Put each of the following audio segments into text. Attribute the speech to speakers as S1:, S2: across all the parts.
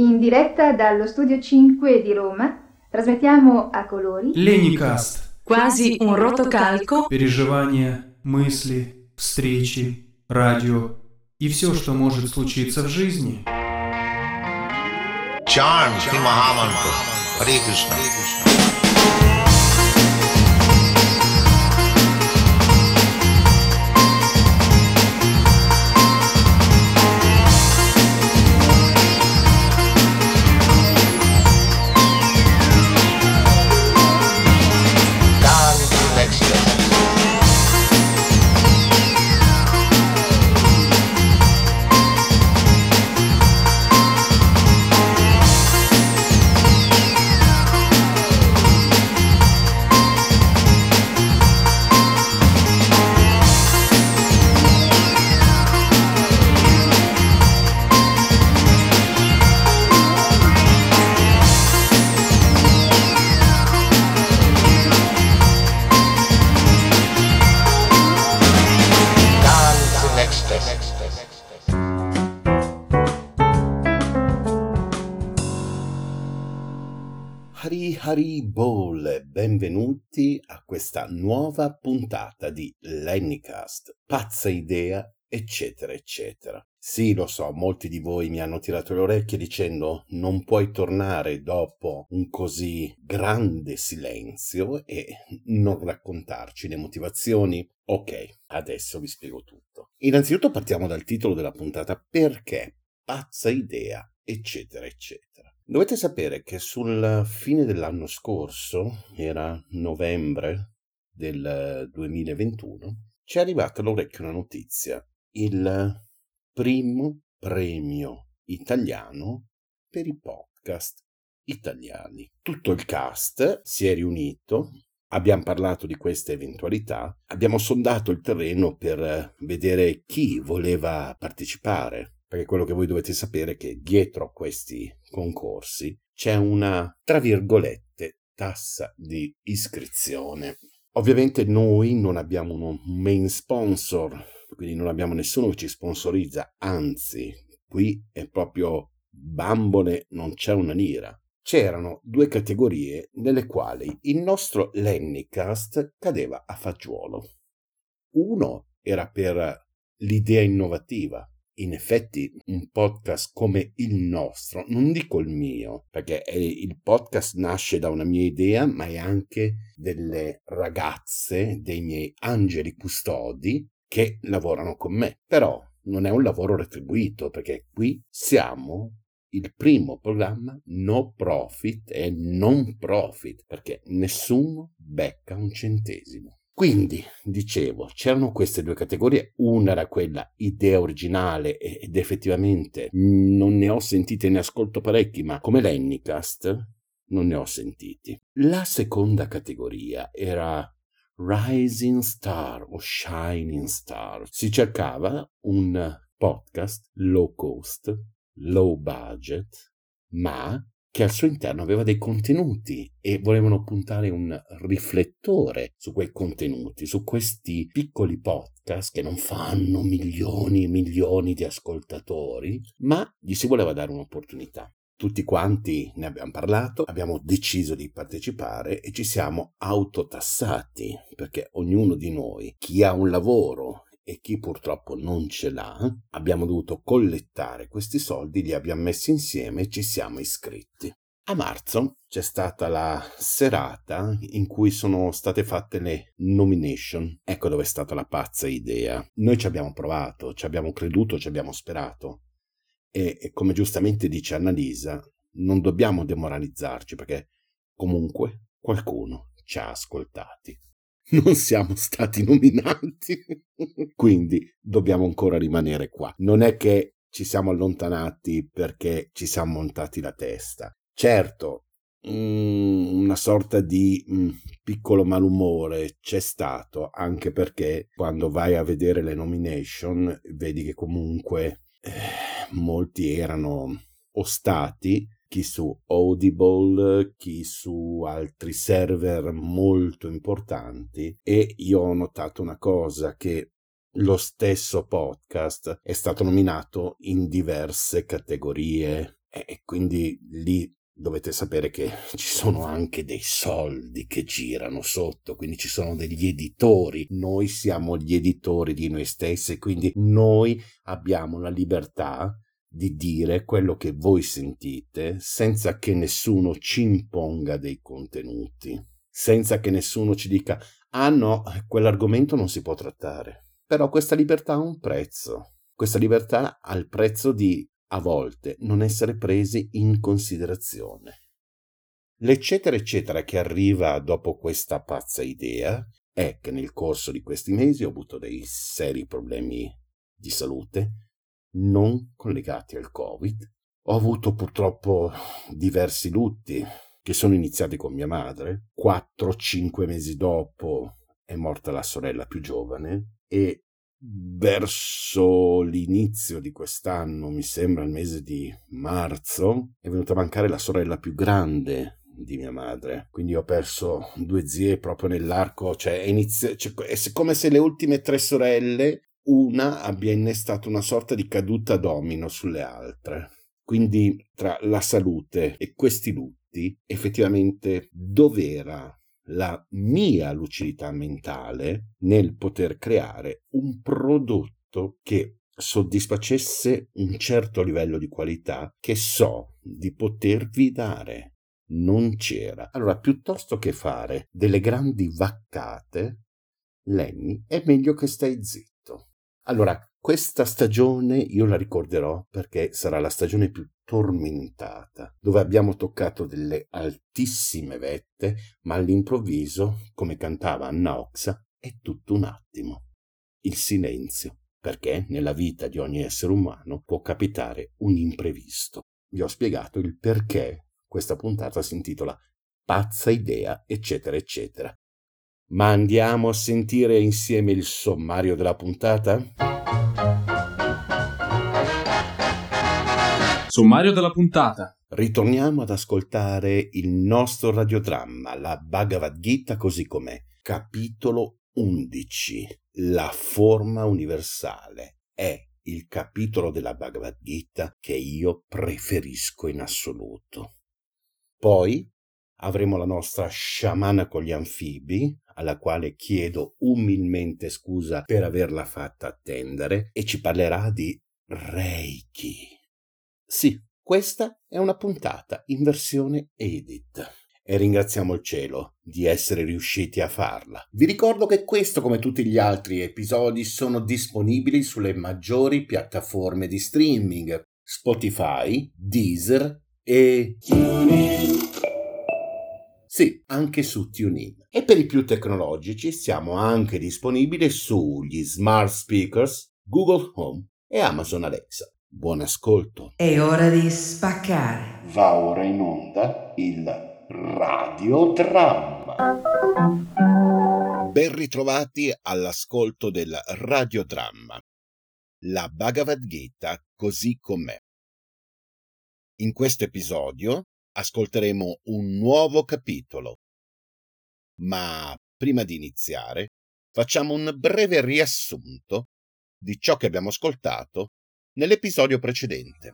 S1: In diretta dallo studio 5 di Roma, trasmettiamo a colori
S2: Леникаст.
S3: Quasi un rotocalco
S2: Переживания, мысли, встречи, радио и все, что может случиться в жизни.
S4: Chant Shri Mahamantra. Hare Krishna.
S5: A questa nuova puntata di Lennycast, pazza idea, eccetera, eccetera. Sì, lo so, molti di voi mi hanno tirato le orecchie dicendo non puoi tornare dopo un così grande silenzio e non raccontarci le motivazioni. Ok, adesso vi spiego tutto. Innanzitutto partiamo dal titolo della puntata perché pazza idea, eccetera, eccetera. Dovete sapere che sul fine dell'anno scorso, era novembre del 2021, ci è arrivata all'orecchio una notizia. Il primo premio italiano per i podcast italiani. Tutto il cast si è riunito, abbiamo parlato di questa eventualità, abbiamo sondato il terreno per vedere chi voleva partecipare perché quello che voi dovete sapere è che dietro a questi concorsi c'è una, tra virgolette, tassa di iscrizione. Ovviamente noi non abbiamo un main sponsor, quindi non abbiamo nessuno che ci sponsorizza, anzi, qui è proprio bambole, non c'è una lira. C'erano due categorie nelle quali il nostro Lennycast cadeva a fagiolo. Uno era per l'idea innovativa, in effetti un podcast come il nostro, non dico il mio, perché è- il podcast nasce da una mia idea, ma è anche delle ragazze, dei miei angeli custodi che lavorano con me. Però non è un lavoro retribuito, perché qui siamo il primo programma no profit e non profit, perché nessuno becca un centesimo. Quindi, dicevo, c'erano queste due categorie, una era quella idea originale ed effettivamente non ne ho sentite, ne ascolto parecchi, ma come Lennycast non ne ho sentiti. La seconda categoria era Rising Star o Shining Star. Si cercava un podcast low cost, low budget, ma che al suo interno aveva dei contenuti e volevano puntare un riflettore su quei contenuti, su questi piccoli podcast che non fanno milioni e milioni di ascoltatori, ma gli si voleva dare un'opportunità. Tutti quanti ne abbiamo parlato, abbiamo deciso di partecipare e ci siamo autotassati, perché ognuno di noi, chi ha un lavoro e chi purtroppo non ce l'ha, abbiamo dovuto collettare questi soldi, li abbiamo messi insieme e ci siamo iscritti. A marzo c'è stata la serata in cui sono state fatte le nomination. Ecco dove è stata la pazza idea. Noi ci abbiamo provato, ci abbiamo creduto, ci abbiamo sperato. E, e come giustamente dice Annalisa, non dobbiamo demoralizzarci perché comunque qualcuno ci ha ascoltati non siamo stati nominati. Quindi dobbiamo ancora rimanere qua. Non è che ci siamo allontanati perché ci siamo montati la testa. Certo, mm, una sorta di mm, piccolo malumore c'è stato, anche perché quando vai a vedere le nomination vedi che comunque eh, molti erano ostati chi su Audible, chi su altri server molto importanti e io ho notato una cosa che lo stesso podcast è stato nominato in diverse categorie E, quindi lì dovete sapere che ci sono anche dei soldi che girano sotto, quindi ci sono degli editori. Noi siamo gli editori di noi stessi, quindi noi abbiamo la libertà di dire quello che voi sentite senza che nessuno ci imponga dei contenuti, senza che nessuno ci dica ah no, quell'argomento non si può trattare. Però questa libertà ha un prezzo. Questa libertà ha il prezzo di a volte non essere presi in considerazione. L'eccetera eccetera che arriva dopo questa pazza idea è che nel corso di questi mesi ho avuto dei seri problemi di salute non collegati al Covid. Ho avuto purtroppo diversi lutti che sono iniziati con mia madre. 4-5 mesi dopo è morta la sorella più giovane e verso l'inizio di quest'anno, mi sembra il mese di marzo, è venuta a mancare la sorella più grande di mia madre. Quindi ho perso due zie proprio nell'arco, cioè inizio, cioè è come se le ultime tre sorelle, una abbia innestato una sorta di caduta domino sulle altre. Quindi tra la salute e questi lutti, effettivamente dov'era la mia lucidità mentale nel poter creare un prodotto che soddisfacesse un certo livello di qualità che so di potervi dare. Non c'era. Allora, piuttosto che fare delle grandi vaccate, Lenny, è meglio che stai zitto. Allora, questa stagione io la ricorderò perché sarà la stagione più tormentata, dove abbiamo toccato delle altissime vette, ma all'improvviso, come cantava Anna Oxa, è tutto un attimo. Il silenzio, perché nella vita di ogni essere umano può capitare un imprevisto. Vi ho spiegato il perché questa puntata si intitola Pazza idea, eccetera, eccetera. Ma andiamo a sentire insieme il sommario della puntata?
S2: Sommario della puntata.
S5: Ritorniamo ad ascoltare il nostro radiodramma, la Bhagavad Gita così com'è. Capitolo 11. La forma universale. È il capitolo della Bhagavad Gita che io preferisco in assoluto. Poi avremo la nostra sciamana con gli anfibi, alla quale chiedo umilmente scusa per averla fatta attendere, e ci parlerà di Reiki. Sì, questa è una puntata in versione edit e ringraziamo il cielo di essere riusciti a farla. Vi ricordo che questo, come tutti gli altri episodi, sono disponibili sulle maggiori piattaforme di streaming: Spotify, Deezer e TuneIn. Sì, anche su TuneIn. E per i più tecnologici siamo anche disponibili sugli smart speakers, Google Home e Amazon Alexa. Buon ascolto.
S3: È ora di spaccare.
S5: Va ora in onda il radiodramma. Ben ritrovati all'ascolto del radiodramma. La Bhagavad Gita così com'è. In questo episodio ascolteremo un nuovo capitolo. Ma prima di iniziare, facciamo un breve riassunto di ciò che abbiamo ascoltato nell'episodio precedente.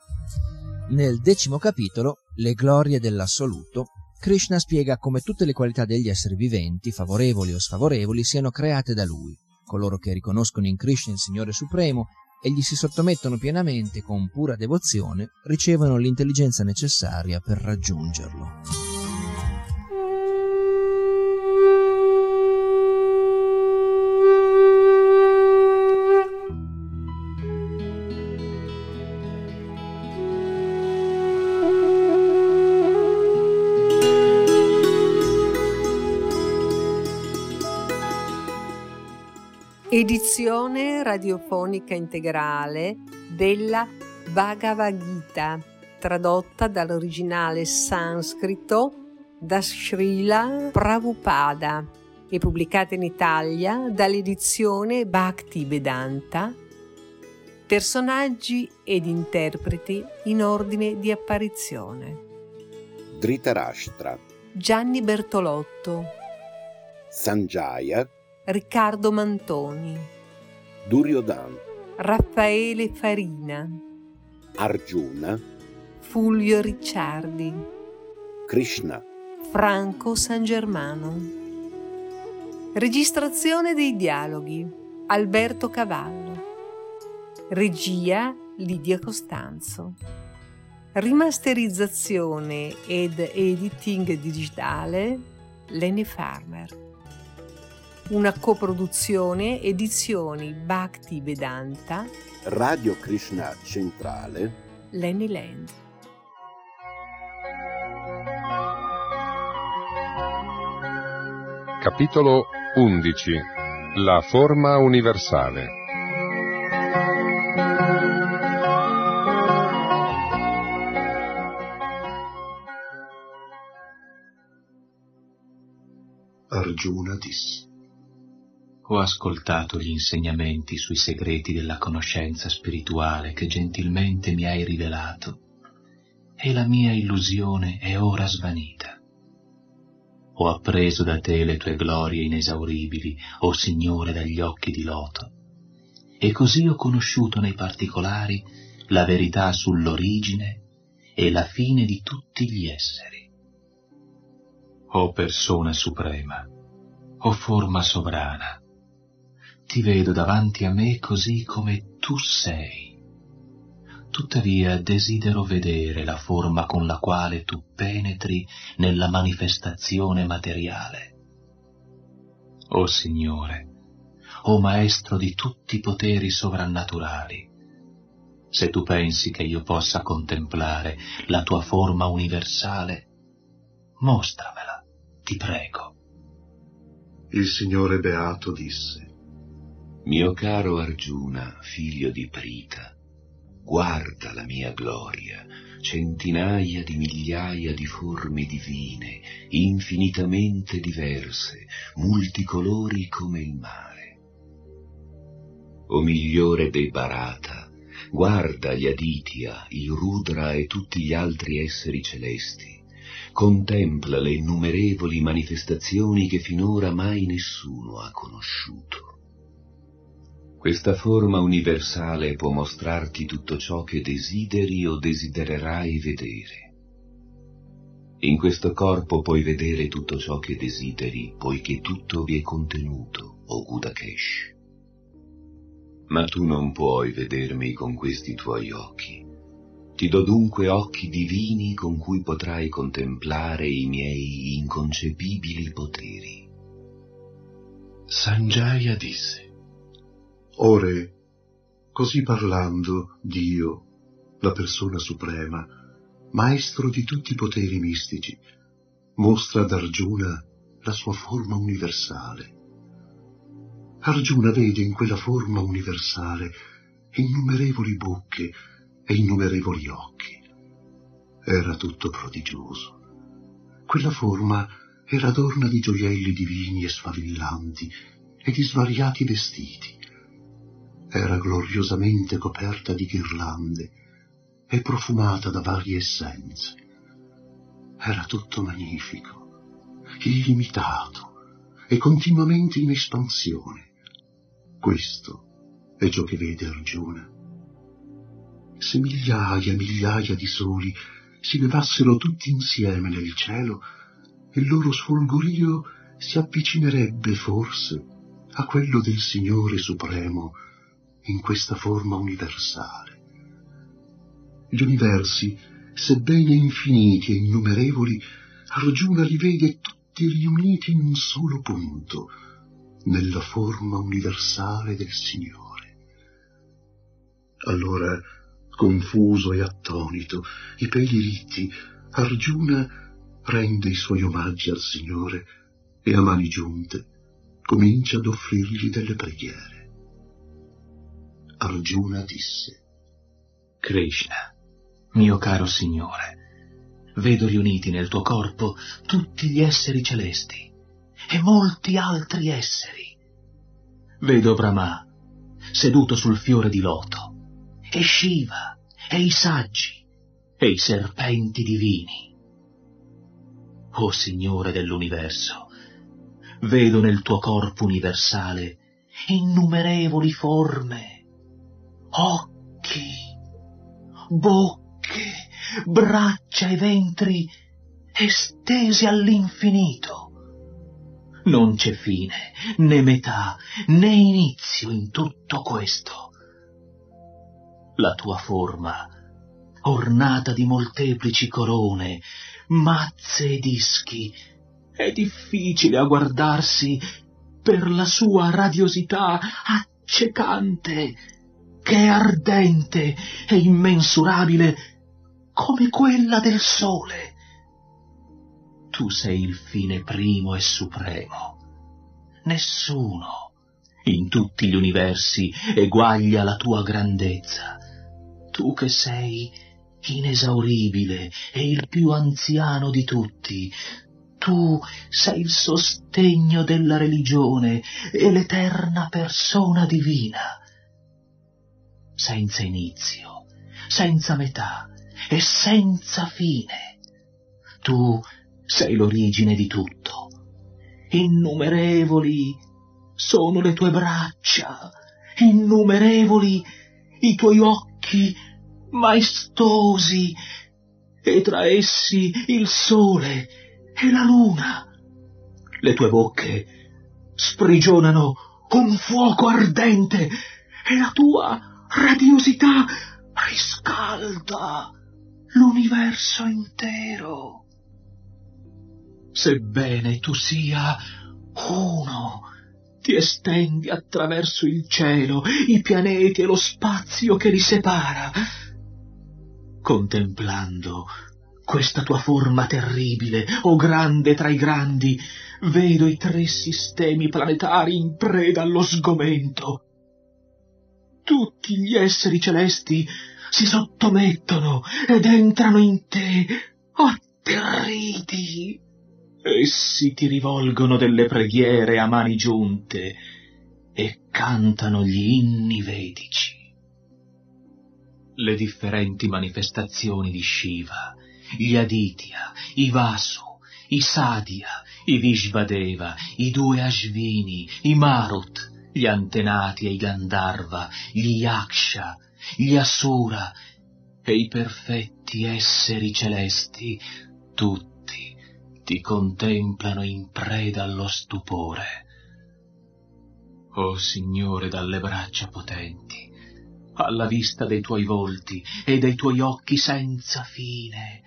S6: Nel decimo capitolo, Le glorie dell'assoluto, Krishna spiega come tutte le qualità degli esseri viventi, favorevoli o sfavorevoli, siano create da lui. Coloro che riconoscono in Krishna il Signore Supremo e gli si sottomettono pienamente con pura devozione, ricevono l'intelligenza necessaria per raggiungerlo.
S7: Edizione radiofonica integrale della Bhagavad Gita, tradotta dall'originale sanscrito da Srila Prabhupada e pubblicata in Italia dall'edizione Bhakti Vedanta. Personaggi ed interpreti in ordine di apparizione.
S5: Dhritarashtra,
S7: Gianni Bertolotto,
S5: Sanjaya,
S7: Riccardo Mantoni,
S5: Duryodhan,
S7: Raffaele Farina,
S5: Arjuna,
S7: Fulvio Ricciardi,
S5: Krishna,
S7: Franco San Germano. Registrazione dei dialoghi Alberto Cavallo. Regia Lidia Costanzo. Rimasterizzazione ed editing digitale Lenny Farmer. Una coproduzione edizioni Bhakti Vedanta
S5: Radio Krishna Centrale,
S7: Lenny Land.
S8: Capitolo 11 La forma universale
S9: Arjuna disse.
S10: Ho ascoltato gli insegnamenti sui segreti della conoscenza spirituale che gentilmente mi hai rivelato e la mia illusione è ora svanita. Ho appreso da te le tue glorie inesauribili, o Signore dagli occhi di loto, e così ho conosciuto nei particolari la verità sull'origine e la fine di tutti gli esseri. O persona suprema, o forma sovrana, ti vedo davanti a me così come tu sei. Tuttavia desidero vedere la forma con la quale tu penetri nella manifestazione materiale. O Signore, o Maestro di tutti i poteri sovrannaturali, se tu pensi che io possa contemplare la tua forma universale, mostramela, ti prego.
S9: Il Signore Beato disse.
S11: Mio caro Arjuna, figlio di Prita, guarda la mia gloria, centinaia di migliaia di forme divine, infinitamente diverse, multicolori come il mare. O migliore dei Bharata, guarda gli Aditya, il Rudra e tutti gli altri esseri celesti, contempla le innumerevoli manifestazioni che finora mai nessuno ha conosciuto. Questa forma universale può mostrarti tutto ciò che desideri o desidererai vedere. In questo corpo puoi vedere tutto ciò che desideri, poiché tutto vi è contenuto, o Gudakesh. Ma tu non puoi vedermi con questi tuoi occhi. Ti do dunque occhi divini con cui potrai contemplare i miei inconcepibili poteri.
S9: Sanjaya disse. Ore, così parlando, Dio, la persona suprema, maestro di tutti i poteri mistici, mostra ad Arjuna la sua forma universale. Arjuna vede in quella forma universale innumerevoli bocche e innumerevoli occhi. Era tutto prodigioso. Quella forma era adorna di gioielli divini e sfavillanti e di svariati vestiti era gloriosamente coperta di ghirlande e profumata da varie essenze. Era tutto magnifico, illimitato e continuamente in espansione. Questo è ciò che vede Arjuna. Se migliaia e migliaia di soli si levassero tutti insieme nel cielo, il loro sfolgorio si avvicinerebbe forse a quello del Signore Supremo in questa forma universale. Gli universi, sebbene infiniti e innumerevoli, Arjuna li vede tutti riuniti in un solo punto, nella forma universale del Signore. Allora, confuso e attonito, i peli ritti, Arjuna rende i suoi omaggi al Signore e a mani giunte comincia ad offrirgli delle preghiere. Arjuna disse.
S10: Krishna, mio caro Signore, vedo riuniti nel tuo corpo tutti gli esseri celesti e molti altri esseri. Vedo Brahma seduto sul fiore di loto, e Shiva, e i saggi, e i serpenti divini. O Signore dell'universo, vedo nel tuo corpo universale innumerevoli forme occhi, bocche, braccia e ventri estesi all'infinito. Non c'è fine, né metà, né inizio in tutto questo. La tua forma, ornata di molteplici corone, mazze e dischi, è difficile a guardarsi per la sua radiosità accecante, che è ardente e immensurabile come quella del sole. Tu sei il fine primo e supremo. Nessuno in tutti gli universi eguaglia la tua grandezza. Tu che sei inesauribile e il più anziano di tutti, tu sei il sostegno della religione e l'eterna persona divina. Senza inizio, senza metà e senza fine. Tu sei l'origine di tutto. Innumerevoli sono le tue braccia, innumerevoli i tuoi occhi maestosi, e tra essi il sole e la luna. Le tue bocche sprigionano un fuoco ardente e la tua radiosità riscalda l'universo intero. Sebbene tu sia uno, ti estendi attraverso il cielo, i pianeti e lo spazio che li separa. Contemplando questa tua forma terribile, o grande tra i grandi, vedo i tre sistemi planetari in preda allo sgomento. Tutti gli esseri celesti si sottomettono ed entrano in te, atterriti. Essi ti rivolgono delle preghiere a mani giunte e cantano gli inni vedici. Le differenti manifestazioni di Shiva, gli Aditya, i Vasu, i Sadhya, i Vishvadeva, i due Ashvini, i Marut, gli antenati e i Gandharva, gli Yaksha, gli Asura e i perfetti esseri celesti, tutti ti contemplano in preda allo stupore. O Signore dalle braccia potenti, alla vista dei tuoi volti e dei tuoi occhi senza fine,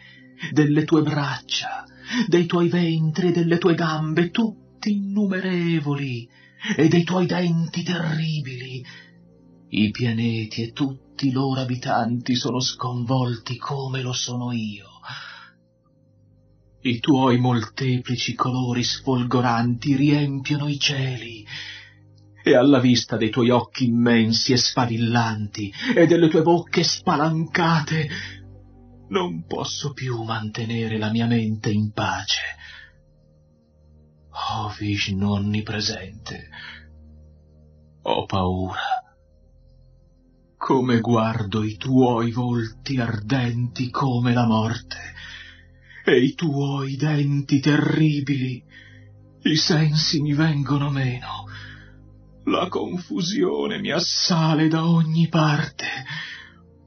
S10: delle tue braccia, dei tuoi ventri e delle tue gambe tutti innumerevoli, e dei tuoi denti terribili, i pianeti e tutti i loro abitanti sono sconvolti come lo sono io. I tuoi molteplici colori sfolgoranti riempiono i cieli, e alla vista dei tuoi occhi immensi e sfavillanti e delle tue bocche spalancate, non posso più mantenere la mia mente in pace. Oh Vishnu onnipresente, ho paura. Come guardo i tuoi volti ardenti come la morte e i tuoi denti terribili, i sensi mi vengono meno la confusione mi assale da ogni parte.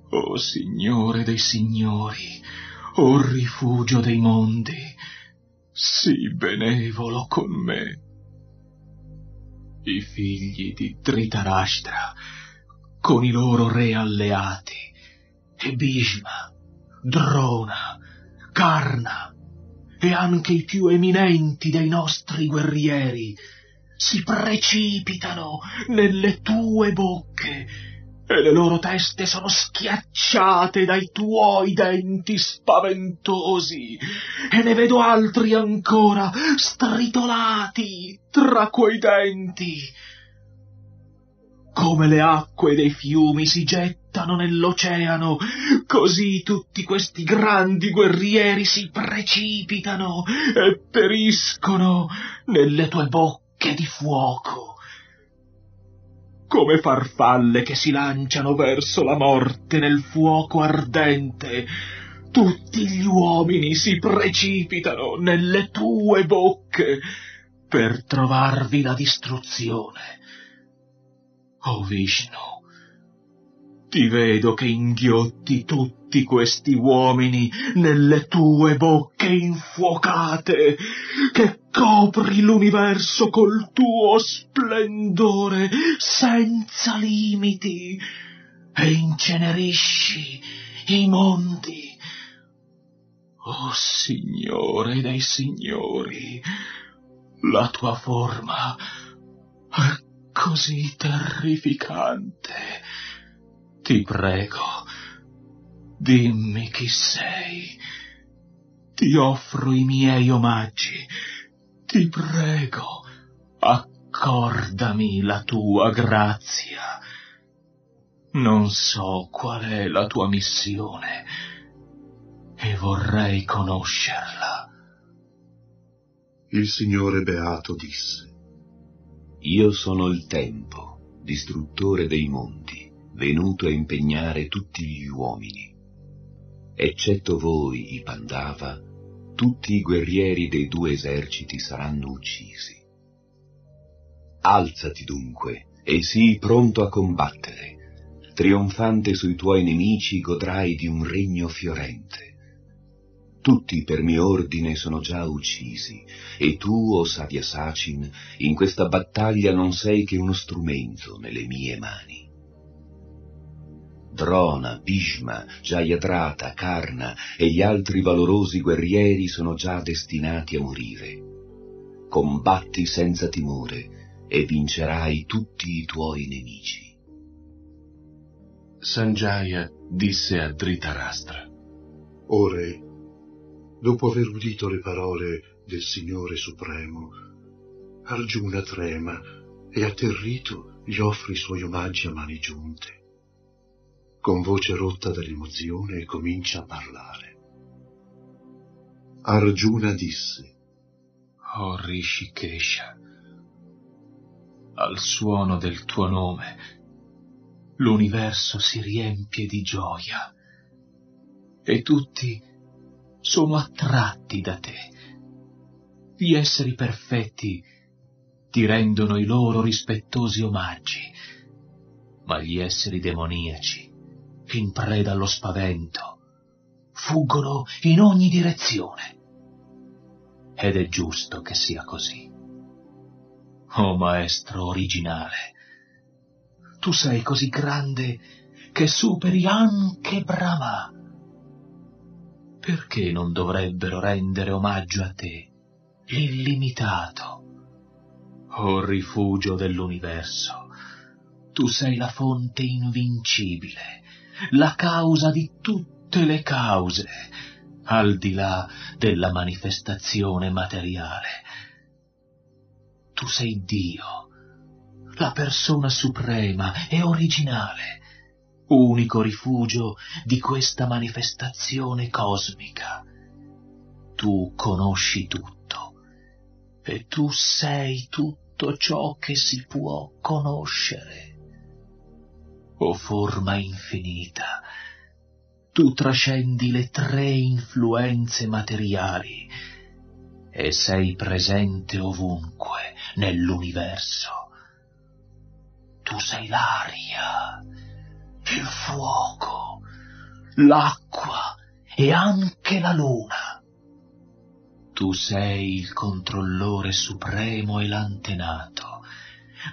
S10: O oh, Signore dei Signori, o oh, rifugio dei mondi, sii benevolo con me. I figli di Dhritarashtra, con i loro re alleati, e Bhishma, Drona, Karna, e anche i più eminenti dei nostri guerrieri, si precipitano nelle tue bocche e le loro teste sono schiacciate dai tuoi denti spaventosi e ne vedo altri ancora stritolati tra quei denti. Come le acque dei fiumi si gettano nell'oceano, così tutti questi grandi guerrieri si precipitano e periscono nelle tue bocche che di fuoco, come farfalle che si lanciano verso la morte nel fuoco ardente, tutti gli uomini si precipitano nelle tue bocche per trovarvi la distruzione. O Vishnu, Ti vedo che inghiotti tutti questi uomini nelle tue bocche infuocate, che copri l'universo col tuo splendore senza limiti e incenerisci i mondi. Oh Signore dei Signori, la tua forma è così terrificante. Ti prego, dimmi chi sei. Ti offro i miei omaggi. Ti prego, accordami la tua grazia. Non so qual è la tua missione e vorrei conoscerla.
S9: Il Signore Beato disse,
S11: Io sono il tempo, distruttore dei mondi, venuto a impegnare tutti gli uomini. Eccetto voi, i Pandava, tutti i guerrieri dei due eserciti saranno uccisi. Alzati dunque e sii pronto a combattere. Trionfante sui tuoi nemici godrai di un regno fiorente. Tutti per mio ordine sono già uccisi, e tu, o oh Sadia Sacin, in questa battaglia non sei che uno strumento nelle mie mani. Drona, Bhishma, Jayadrata, Karna e gli altri valorosi guerrieri sono già destinati a morire. Combatti senza timore e vincerai tutti i tuoi nemici.
S10: Sanjaya disse a Dhritarashtra.
S9: O re, dopo aver udito le parole del Signore Supremo, Arjuna trema e atterrito gli offre i suoi omaggi a mani giunte. Con voce rotta dall'emozione comincia a parlare. Arjuna disse,
S10: oh Rishikesha, al suono del tuo nome l'universo si riempie di gioia e tutti sono attratti da te. Gli esseri perfetti ti rendono i loro rispettosi omaggi, ma gli esseri demoniaci, in preda allo spavento, fuggono in ogni direzione. Ed è giusto che sia così. Oh maestro originale, tu sei così grande che superi anche Brahma. Perché non dovrebbero rendere omaggio a te, l'illimitato? O rifugio dell'universo, tu sei la fonte invincibile, la causa di tutte le cause, al di là della manifestazione materiale. Tu sei Dio, la persona suprema e originale, unico rifugio di questa manifestazione cosmica. Tu conosci tutto e tu sei tutto ciò che si può conoscere. O forma infinita, tu trascendi le tre influenze materiali e sei presente ovunque nell'universo tu sei l'aria, il fuoco, l'acqua e anche la luna. Tu sei il controllore supremo e l'antenato.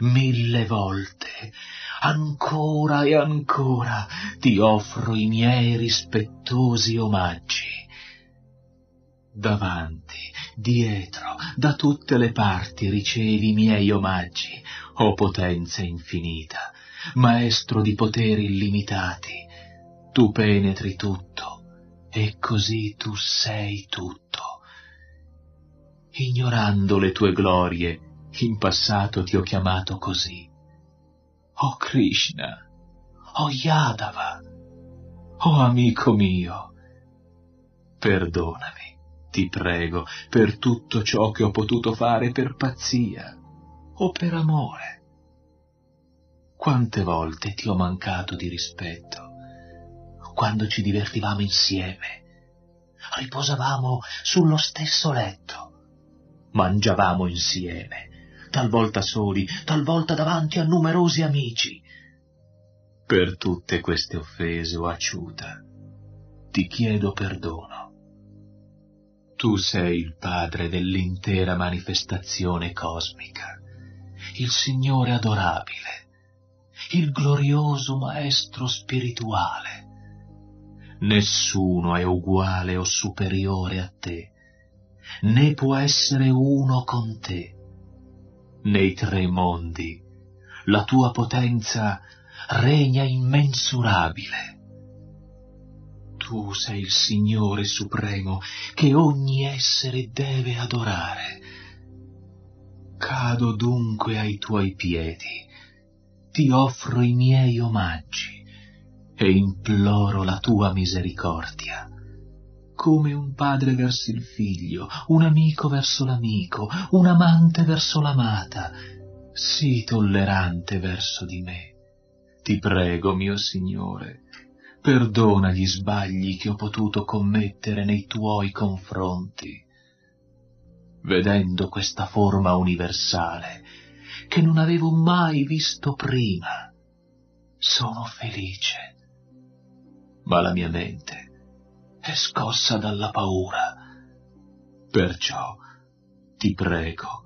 S10: Mille volte, ancora e ancora, ti offro i miei rispettosi omaggi. Davanti, dietro, da tutte le parti ricevi i miei omaggi, o potenza infinita, maestro di poteri illimitati, tu penetri tutto, e così tu sei tutto. Ignorando le tue glorie, in passato ti ho chiamato così. O Krishna, o Yadava, o amico mio, perdonami, ti prego, per tutto ciò che ho potuto fare per pazzia o per amore. Quante volte ti ho mancato di rispetto, quando ci divertivamo insieme, riposavamo sullo stesso letto, mangiavamo insieme, talvolta soli, talvolta davanti a numerosi amici. Per tutte queste offese, o Aciuta, ti chiedo perdono. Tu sei il padre dell'intera manifestazione cosmica, il Signore adorabile, il glorioso Maestro spirituale. Nessuno è uguale o superiore a te, né può essere uno con te. Nei tre mondi la tua potenza regna immensurabile. Tu sei il Signore supremo che ogni essere deve adorare. Cado dunque ai tuoi piedi, ti offro i miei omaggi e imploro la tua misericordia. Come un padre verso il figlio, un amico verso l'amico, un amante verso l'amata, sii tollerante verso di me. Ti prego, mio Signore, perdona gli sbagli che ho potuto commettere nei tuoi confronti. Vedendo questa forma universale, che non avevo mai visto prima, sono felice. Ma la mia mente è scossa dalla paura. Perciò ti prego,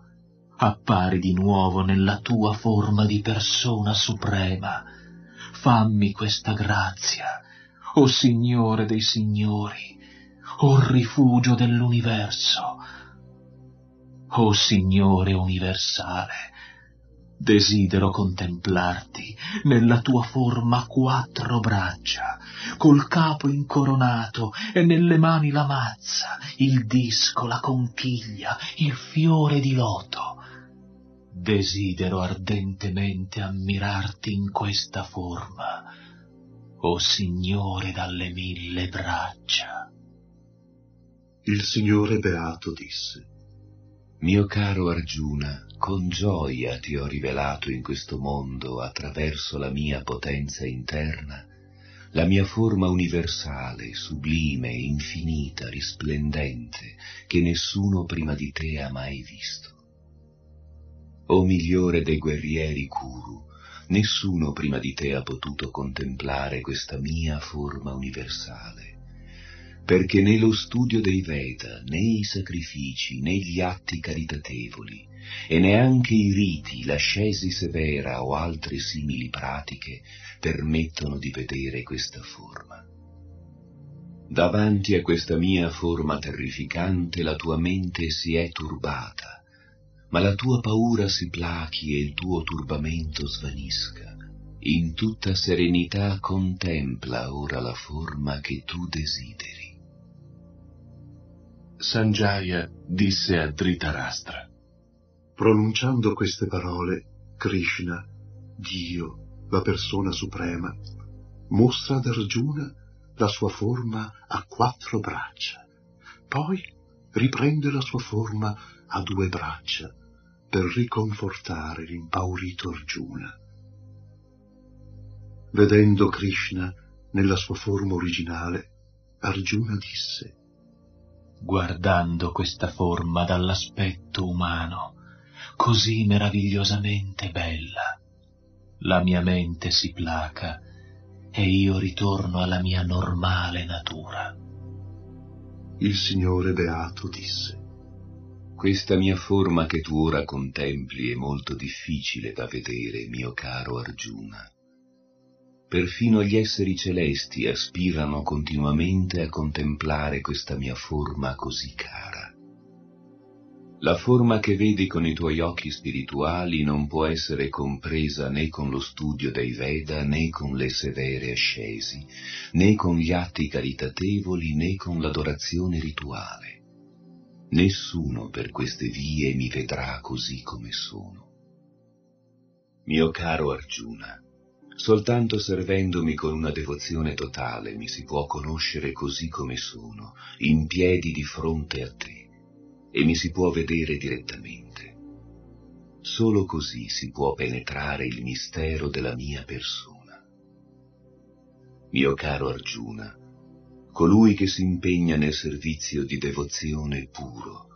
S10: appari di nuovo nella tua forma di persona suprema. Fammi questa grazia, o oh Signore dei Signori, o oh rifugio dell'universo. O oh Signore universale, desidero contemplarti nella tua forma quattro braccia, col capo incoronato e nelle mani la mazza, il disco, la conchiglia, il fiore di loto. Desidero ardentemente ammirarti in questa forma, o Signore dalle mille braccia.
S9: Il Signore Beato disse,
S11: Mio caro Argiuna, con gioia ti ho rivelato in questo mondo, attraverso la mia potenza interna, la mia forma universale, sublime, infinita, risplendente, che nessuno prima di te ha mai visto. O migliore dei guerrieri Kuru, nessuno prima di te ha potuto contemplare questa mia forma universale, perché né lo studio dei Veda, né i sacrifici, né gli atti caritatevoli, e neanche i riti, l'ascesi severa o altre simili pratiche permettono di vedere questa forma. Davanti a questa mia forma terrificante la tua mente si è turbata, ma la tua paura si plachi e il tuo turbamento svanisca. In tutta serenità contempla ora la forma che tu desideri.
S10: Sanjaya disse a Dhritarashtra.
S9: Pronunciando queste parole, Krishna, Dio, la persona suprema, mostra ad Arjuna la sua forma a quattro braccia, poi riprende la sua forma a due braccia per riconfortare l'impaurito Arjuna. Vedendo Krishna nella sua forma originale, Arjuna disse,
S10: Guardando questa forma dall'aspetto umano, così meravigliosamente bella, la mia mente si placa e io ritorno alla mia normale natura.
S9: Il Signore Beato disse,
S11: questa mia forma che tu ora contempli è molto difficile da vedere, mio caro Arjuna. Perfino gli esseri celesti aspirano continuamente a contemplare questa mia forma così cara. La forma che vedi con i tuoi occhi spirituali non può essere compresa né con lo studio dei Veda, né con le severe ascesi, né con gli atti caritatevoli, né con l'adorazione rituale. Nessuno per queste vie mi vedrà così come sono. Mio caro Arjuna, soltanto servendomi con una devozione totale mi si può conoscere così come sono, in piedi di fronte a te, e mi si può vedere direttamente. Solo così si può penetrare il mistero della mia persona. Mio caro Arjuna, colui che si impegna nel servizio di devozione puro,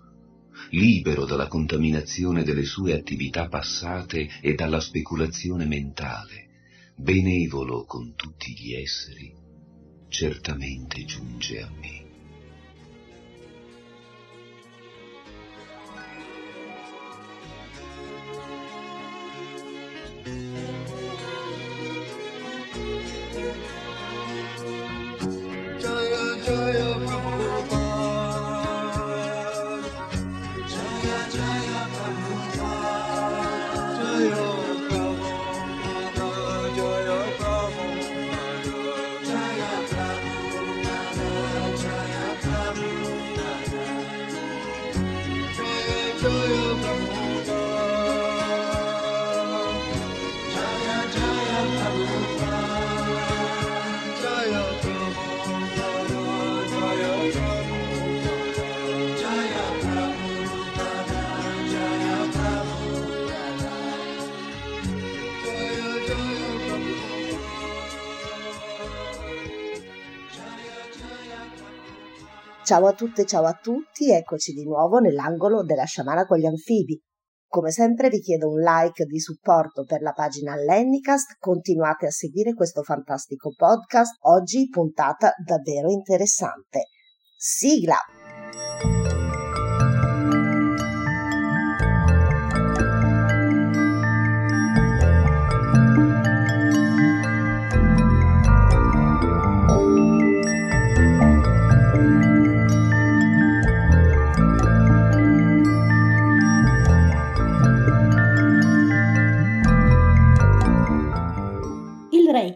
S11: libero dalla contaminazione delle sue attività passate e dalla speculazione mentale, benevolo con tutti gli esseri, certamente giunge a me.
S12: Ciao a tutte, ciao a tutti, eccoci di nuovo nell'angolo della sciamana con gli anfibi. Come sempre vi chiedo un like di supporto per la pagina Lennicast, continuate a seguire questo fantastico podcast, oggi puntata davvero interessante. Sigla!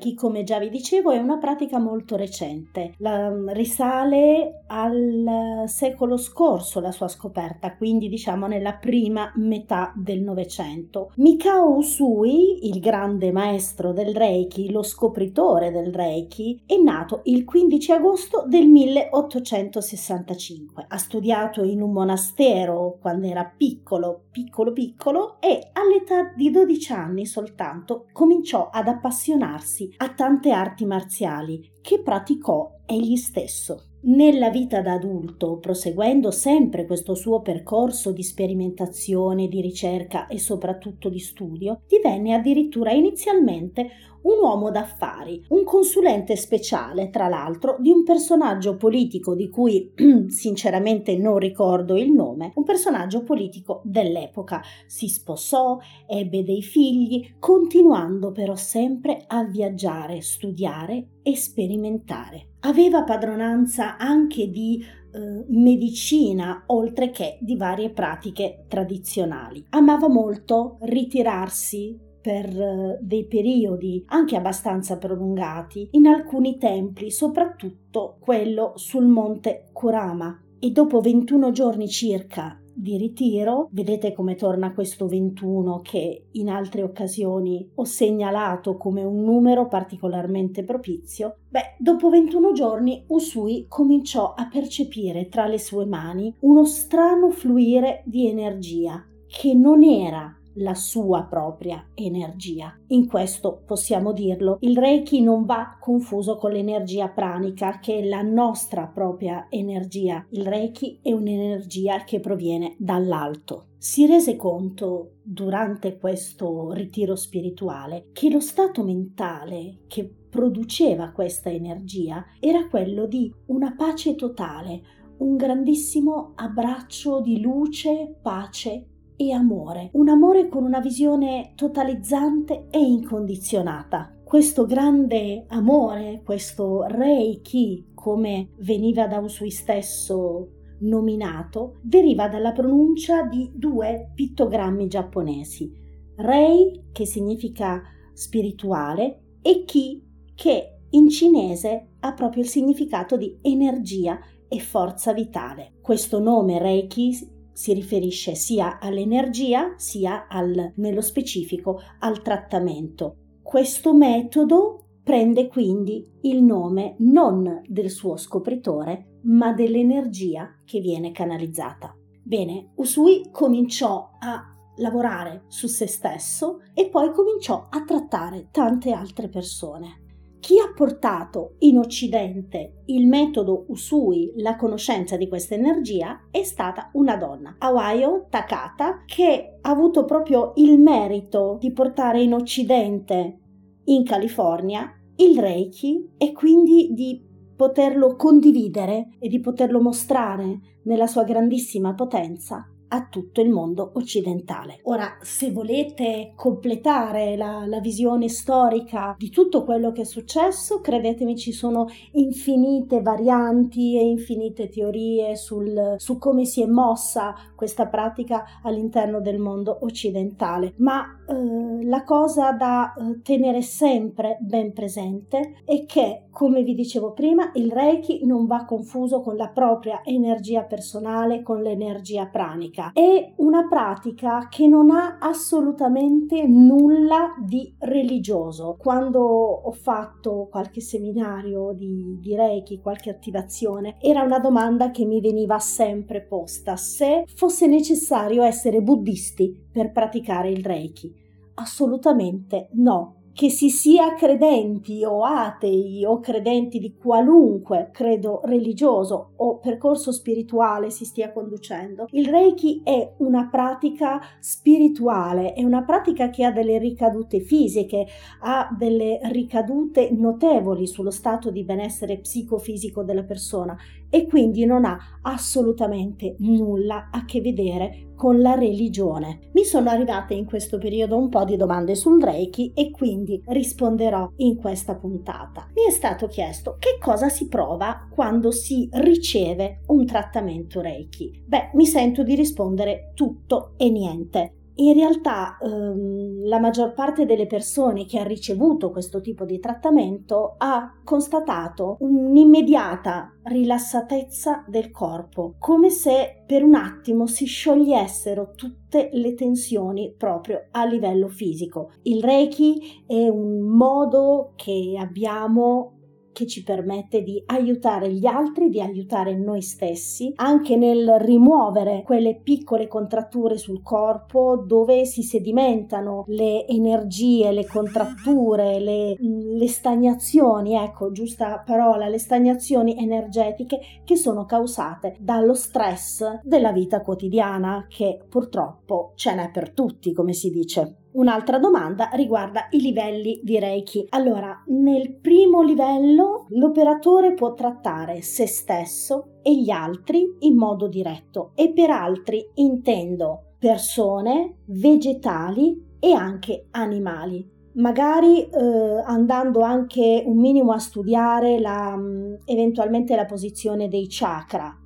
S13: Reiki, come già vi dicevo, è una pratica molto recente. La, mm, risale al secolo scorso la sua scoperta, quindi diciamo nella prima metà del Novecento. Mikao Usui, il grande maestro del Reiki, lo scopritore del Reiki, è nato il 15 agosto del 1865. Ha studiato in un monastero quando era piccolo, piccolo piccolo e all'età di 12 anni soltanto cominciò ad appassionarsi a tante arti marziali che praticò egli stesso. Nella vita da adulto, proseguendo sempre questo suo percorso di sperimentazione, di ricerca e soprattutto di studio, divenne addirittura inizialmente un uomo d'affari, un consulente speciale, tra l'altro, di un personaggio politico di cui sinceramente non ricordo il nome, un personaggio politico dell'epoca. Si sposò, ebbe dei figli, continuando però sempre a viaggiare, studiare e sperimentare. Aveva padronanza anche di eh, medicina, oltre che di varie pratiche tradizionali. Amava molto ritirarsi per eh, dei periodi anche abbastanza prolungati in alcuni templi, soprattutto quello sul monte Kurama. E dopo 21 giorni circa di ritiro. Vedete come torna questo 21 che in altre occasioni ho segnalato come un numero particolarmente propizio. Beh, dopo 21 giorni Usui cominciò a percepire tra le sue mani uno strano fluire di energia che non era la sua propria energia. In questo possiamo dirlo, il Reiki non va confuso con l'energia pranica che è la nostra propria energia. Il Reiki è un'energia che proviene dall'alto. Si rese conto durante questo ritiro spirituale che lo stato mentale che produceva questa energia era quello di una pace totale, un grandissimo abbraccio di luce, pace e amore, un amore con una visione totalizzante e incondizionata. Questo grande amore, questo Reiki, come veniva da Usui stesso nominato, deriva dalla pronuncia di due pittogrammi giapponesi. Rei, che significa spirituale, e Ki, che in cinese ha proprio il significato di energia e forza vitale. Questo nome Reiki si riferisce sia all'energia sia al, nello specifico al trattamento. Questo metodo prende quindi il nome non del suo scopritore, ma dell'energia che viene canalizzata. Bene, Usui cominciò a lavorare su se stesso e poi cominciò a trattare tante altre persone. Chi ha portato in Occidente il metodo Usui, la conoscenza di questa energia, è stata una donna, Awayo Takata, che ha avuto proprio il merito di portare in Occidente in California il Reiki e quindi di poterlo condividere e di poterlo mostrare nella sua grandissima potenza a tutto il mondo occidentale. Ora, se volete completare la, la, visione storica di tutto quello che è successo, credetemi ci sono infinite varianti e infinite teorie sul, su come si è mossa questa pratica all'interno del mondo occidentale, ma eh, la cosa da eh, tenere sempre ben presente è che, come vi dicevo prima, il Reiki non va confuso con la propria energia personale, con l'energia pranica. È una pratica che non ha assolutamente nulla di religioso. Quando ho fatto qualche seminario di, di Reiki, qualche attivazione, era una domanda che mi veniva sempre posta se fosse necessario essere buddisti per praticare il Reiki. Assolutamente no. Che si sia credenti o atei o credenti di qualunque credo religioso o percorso spirituale si stia conducendo, il Reiki è una pratica spirituale, è una pratica che ha delle ricadute fisiche, ha delle ricadute notevoli sullo stato di benessere psicofisico della persona e quindi non ha assolutamente nulla a che vedere con la religione. Mi sono arrivate in questo periodo un po' di domande sul Reiki e quindi risponderò in questa puntata. Mi è stato chiesto che cosa si prova quando si riceve un trattamento Reiki. Beh, mi sento di rispondere tutto e niente. In realtà ehm, la maggior parte delle persone che ha ricevuto questo tipo di trattamento ha constatato un'immediata rilassatezza del corpo, come se per un attimo si sciogliessero tutte le tensioni proprio a livello fisico. Il Reiki è un modo che abbiamo che ci permette di aiutare gli altri, di aiutare noi stessi, anche nel rimuovere quelle piccole contratture sul corpo dove si sedimentano le energie, le contratture, le, le stagnazioni, ecco, giusta parola, le stagnazioni energetiche che sono causate dallo stress della vita quotidiana che purtroppo ce n'è per tutti, come si dice. Un'altra domanda riguarda i livelli di Reiki. Allora, nel primo livello l'operatore può trattare se stesso e gli altri in modo diretto e per altri intendo persone, vegetali e anche animali. Magari eh, andando anche un minimo a studiare la, mm, eventualmente la posizione dei chakra,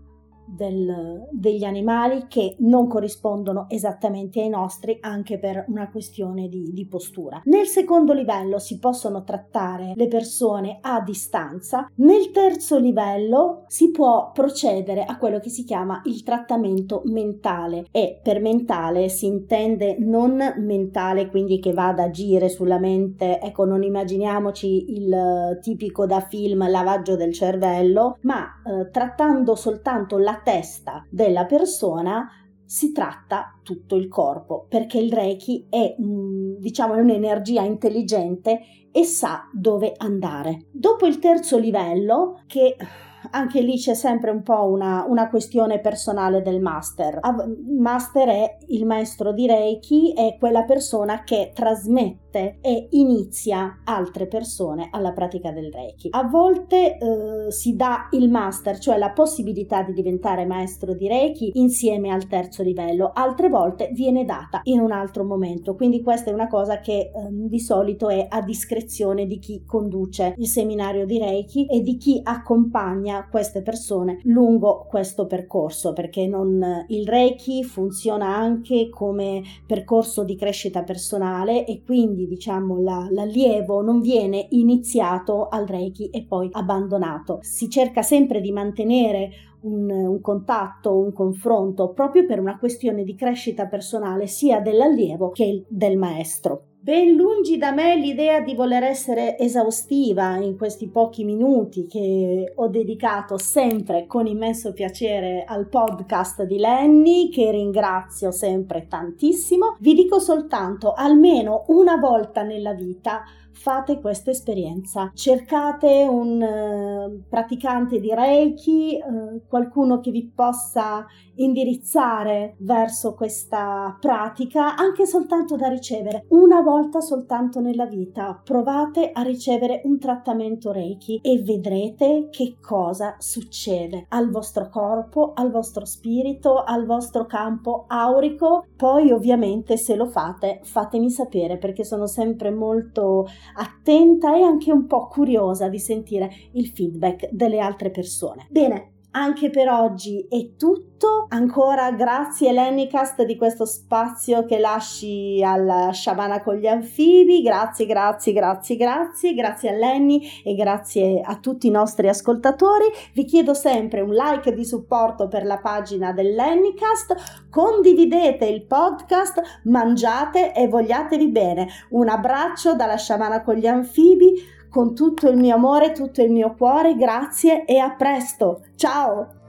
S13: del, degli animali che non corrispondono esattamente ai nostri anche per una questione di, di, postura. Nel secondo livello si possono trattare le persone a distanza, nel terzo livello si può procedere a quello che si chiama il trattamento mentale e per mentale si intende non mentale quindi che va ad agire sulla mente, ecco non immaginiamoci il tipico da film lavaggio del cervello, ma eh, trattando soltanto la testa della persona si tratta tutto il corpo perché il Reiki è diciamo un'energia intelligente e sa dove andare. Dopo il terzo livello che anche lì c'è sempre un po' una, una questione personale del master. Master è il maestro di Reiki, è quella persona che trasmette e inizia altre persone alla pratica del Reiki. A volte eh, si dà il master, cioè la possibilità di diventare maestro di Reiki insieme al terzo livello, altre volte viene data in un altro momento. Quindi questa è una cosa che eh, di solito è a discrezione di chi conduce il seminario di Reiki e di chi accompagna queste persone lungo questo percorso perché non, il Reiki funziona anche come percorso di crescita personale e quindi diciamo la, l'allievo non viene iniziato al Reiki e poi abbandonato. Si cerca sempre di mantenere un, un, contatto, un confronto proprio per una questione di crescita personale sia dell'allievo che del maestro. Ben lungi da me l'idea di voler essere esaustiva in questi pochi minuti che ho dedicato sempre con immenso piacere al podcast di Lenny, che ringrazio sempre tantissimo. Vi dico soltanto, almeno una volta nella vita,
S14: fate questa esperienza. Cercate un eh, praticante di Reiki, eh, qualcuno che vi possa indirizzare verso questa pratica, anche soltanto da ricevere. Una volta soltanto nella vita provate a ricevere un trattamento Reiki e vedrete che cosa succede al vostro corpo, al vostro spirito, al vostro campo aurico. Poi ovviamente se lo fate fatemi sapere perché sono sempre molto attenta e anche un po' curiosa di sentire il feedback delle altre persone. Bene, anche per oggi è tutto. Ancora grazie Lennicast di questo spazio che lasci alla sciamana con gli anfibi. Grazie, grazie, grazie, grazie. Grazie a Lenny e grazie a tutti i nostri ascoltatori. Vi chiedo sempre un like di supporto per la pagina dell'Lennicast. Condividete il podcast, mangiate e vogliatevi bene. Un abbraccio dalla sciamana con gli anfibi con tutto il mio amore, tutto il mio cuore, grazie e a presto. Ciao!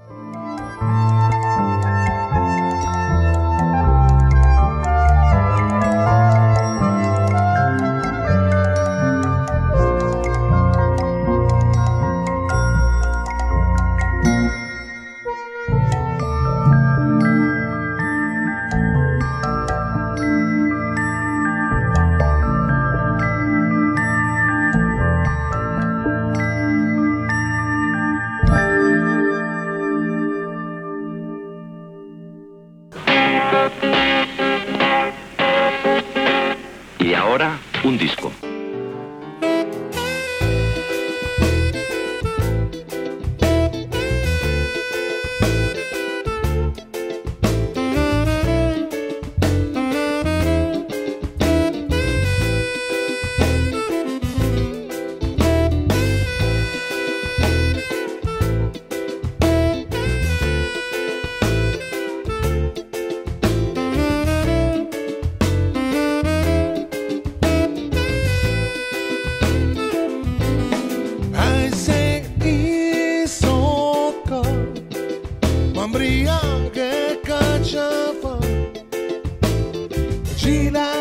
S15: Sheila.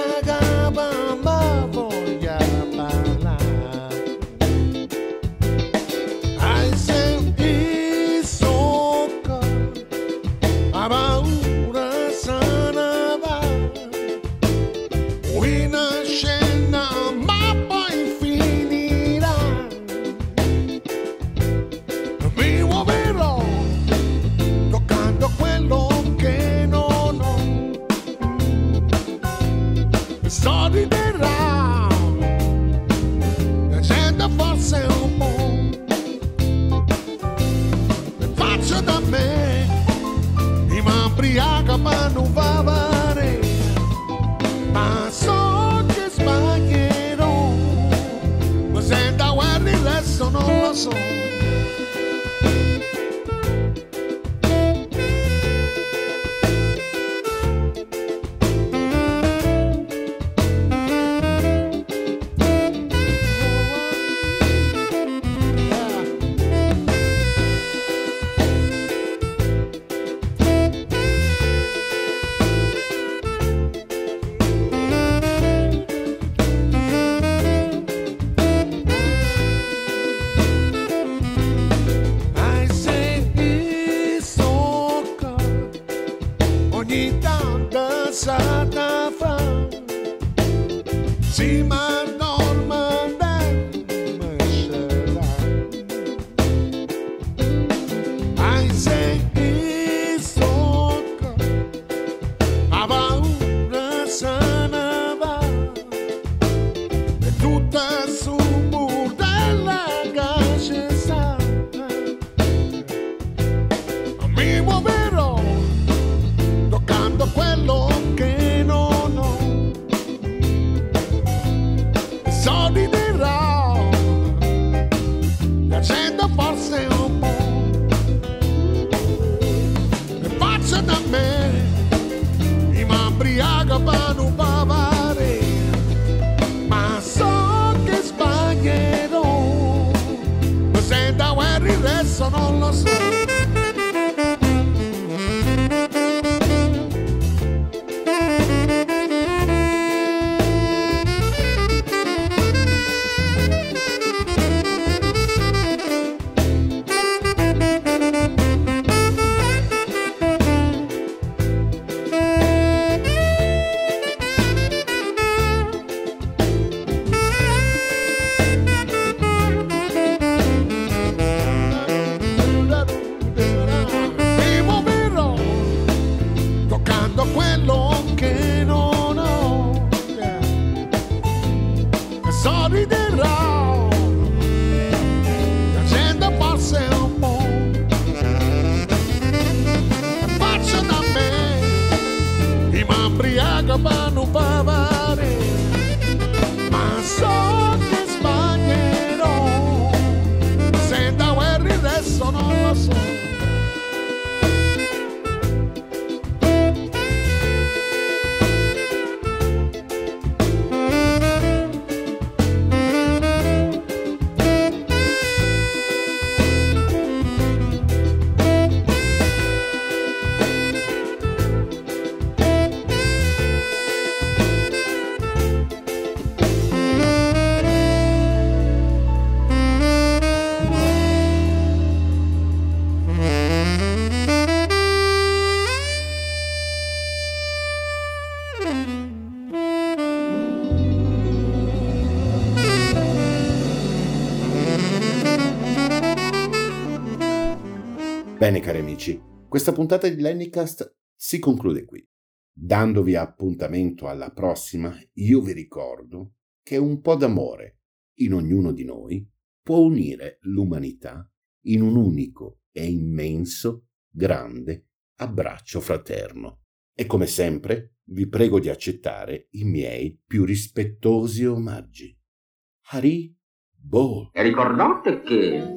S15: Satan. See
S5: my mano para questa puntata di Lennycast si conclude qui. Dandovi appuntamento alla prossima, io vi ricordo che un po' d'amore in ognuno di noi può unire l'umanità in un unico e immenso, grande abbraccio fraterno. E come sempre vi prego di accettare i miei più rispettosi omaggi. Hari Bol.
S16: E ricordate che